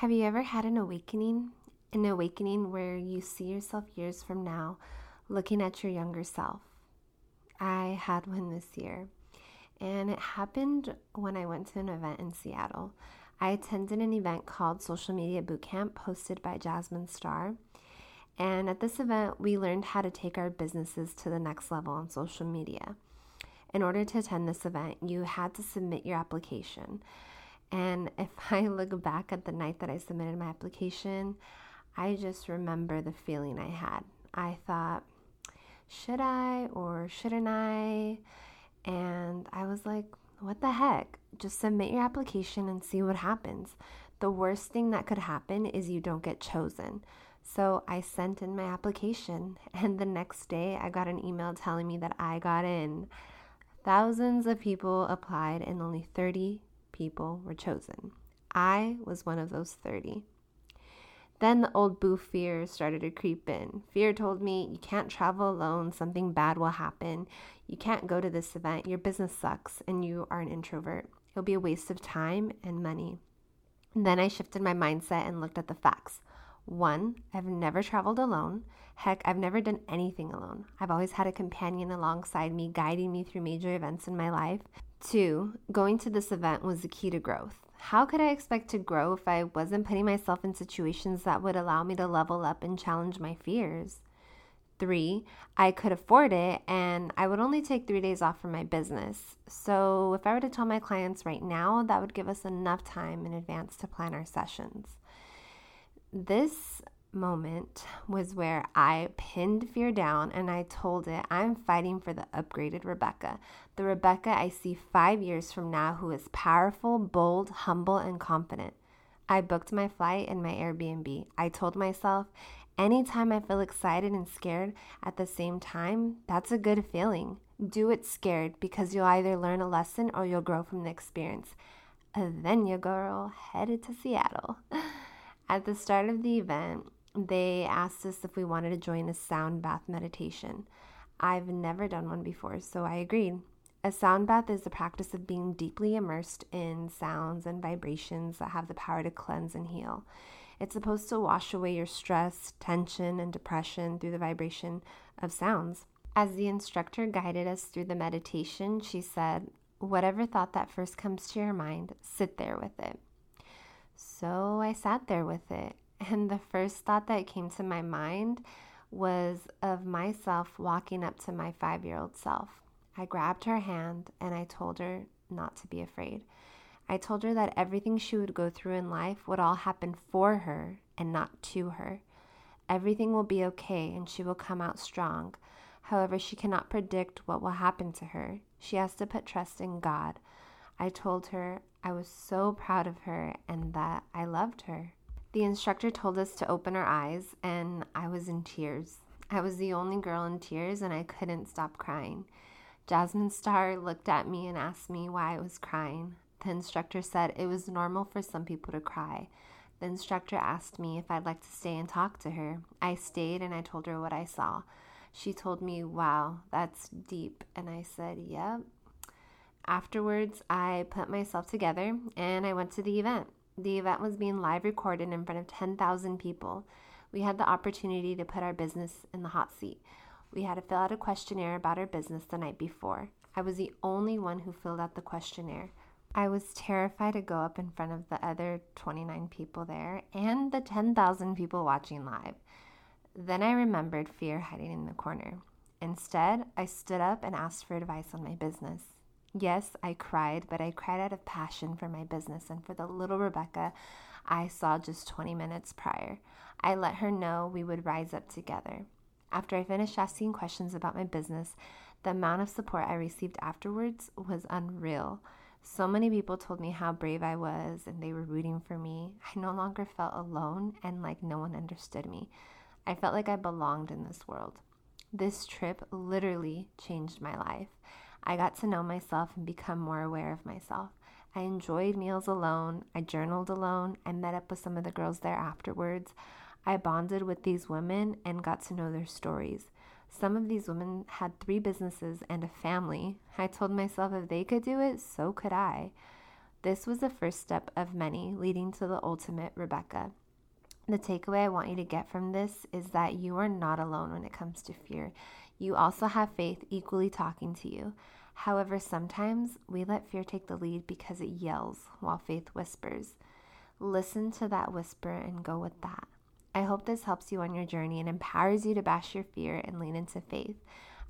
Have you ever had an awakening? An awakening where you see yourself years from now looking at your younger self. I had one this year, and it happened when I went to an event in Seattle. I attended an event called Social Media Bootcamp hosted by Jasmine Star. And at this event, we learned how to take our businesses to the next level on social media. In order to attend this event, you had to submit your application. And if I look back at the night that I submitted my application, I just remember the feeling I had. I thought, should I or shouldn't I? And I was like, what the heck? Just submit your application and see what happens. The worst thing that could happen is you don't get chosen. So I sent in my application, and the next day I got an email telling me that I got in. Thousands of people applied, and only 30 people were chosen. I was one of those 30. Then the old boo fear started to creep in. Fear told me, You can't travel alone, something bad will happen. You can't go to this event, your business sucks, and you are an introvert. It'll be a waste of time and money. And then I shifted my mindset and looked at the facts. One, I've never traveled alone. Heck, I've never done anything alone. I've always had a companion alongside me, guiding me through major events in my life. Two, going to this event was the key to growth. How could I expect to grow if I wasn't putting myself in situations that would allow me to level up and challenge my fears? Three, I could afford it and I would only take three days off from my business. So, if I were to tell my clients right now, that would give us enough time in advance to plan our sessions. This moment was where I pinned fear down and I told it I'm fighting for the upgraded Rebecca. The Rebecca I see five years from now who is powerful, bold, humble, and confident. I booked my flight and my Airbnb. I told myself anytime I feel excited and scared at the same time, that's a good feeling. Do it scared because you'll either learn a lesson or you'll grow from the experience. And then your girl headed to Seattle. At the start of the event, they asked us if we wanted to join a sound bath meditation. I've never done one before, so I agreed. A sound bath is the practice of being deeply immersed in sounds and vibrations that have the power to cleanse and heal. It's supposed to wash away your stress, tension, and depression through the vibration of sounds. As the instructor guided us through the meditation, she said, Whatever thought that first comes to your mind, sit there with it. So I sat there with it and the first thought that came to my mind was of myself walking up to my five year old self. I grabbed her hand and I told her not to be afraid. I told her that everything she would go through in life would all happen for her and not to her. Everything will be okay and she will come out strong. However, she cannot predict what will happen to her. She has to put trust in God. I told her I was so proud of her and that I loved her. The instructor told us to open our eyes, and I was in tears. I was the only girl in tears, and I couldn't stop crying. Jasmine Star looked at me and asked me why I was crying. The instructor said it was normal for some people to cry. The instructor asked me if I'd like to stay and talk to her. I stayed and I told her what I saw. She told me, Wow, that's deep. And I said, Yep. Afterwards, I put myself together and I went to the event. The event was being live recorded in front of 10,000 people. We had the opportunity to put our business in the hot seat. We had to fill out a questionnaire about our business the night before. I was the only one who filled out the questionnaire. I was terrified to go up in front of the other 29 people there and the 10,000 people watching live. Then I remembered fear hiding in the corner. Instead, I stood up and asked for advice on my business. Yes, I cried, but I cried out of passion for my business and for the little Rebecca I saw just 20 minutes prior. I let her know we would rise up together. After I finished asking questions about my business, the amount of support I received afterwards was unreal. So many people told me how brave I was and they were rooting for me. I no longer felt alone and like no one understood me. I felt like I belonged in this world. This trip literally changed my life. I got to know myself and become more aware of myself. I enjoyed meals alone. I journaled alone. I met up with some of the girls there afterwards. I bonded with these women and got to know their stories. Some of these women had three businesses and a family. I told myself if they could do it, so could I. This was the first step of many leading to the ultimate Rebecca. The takeaway I want you to get from this is that you are not alone when it comes to fear. You also have faith equally talking to you. However, sometimes we let fear take the lead because it yells while faith whispers. Listen to that whisper and go with that. I hope this helps you on your journey and empowers you to bash your fear and lean into faith.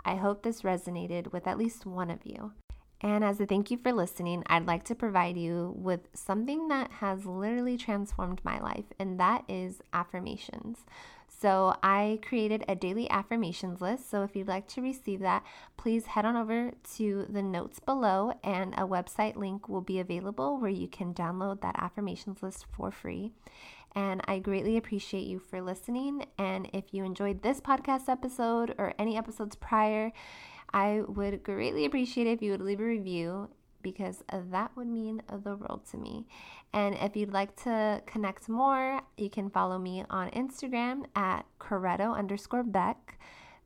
I hope this resonated with at least one of you. And as a thank you for listening, I'd like to provide you with something that has literally transformed my life, and that is affirmations. So, I created a daily affirmations list. So, if you'd like to receive that, please head on over to the notes below, and a website link will be available where you can download that affirmations list for free. And I greatly appreciate you for listening. And if you enjoyed this podcast episode or any episodes prior, I would greatly appreciate if you would leave a review because that would mean the world to me. And if you'd like to connect more, you can follow me on Instagram at Carreto underscore Beck,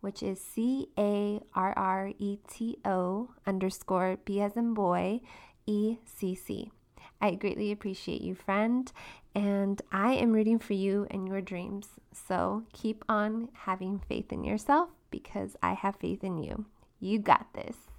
which is C A R R E T O underscore B as in boy E C C. I greatly appreciate you, friend, and I am rooting for you and your dreams. So keep on having faith in yourself because I have faith in you. You got this.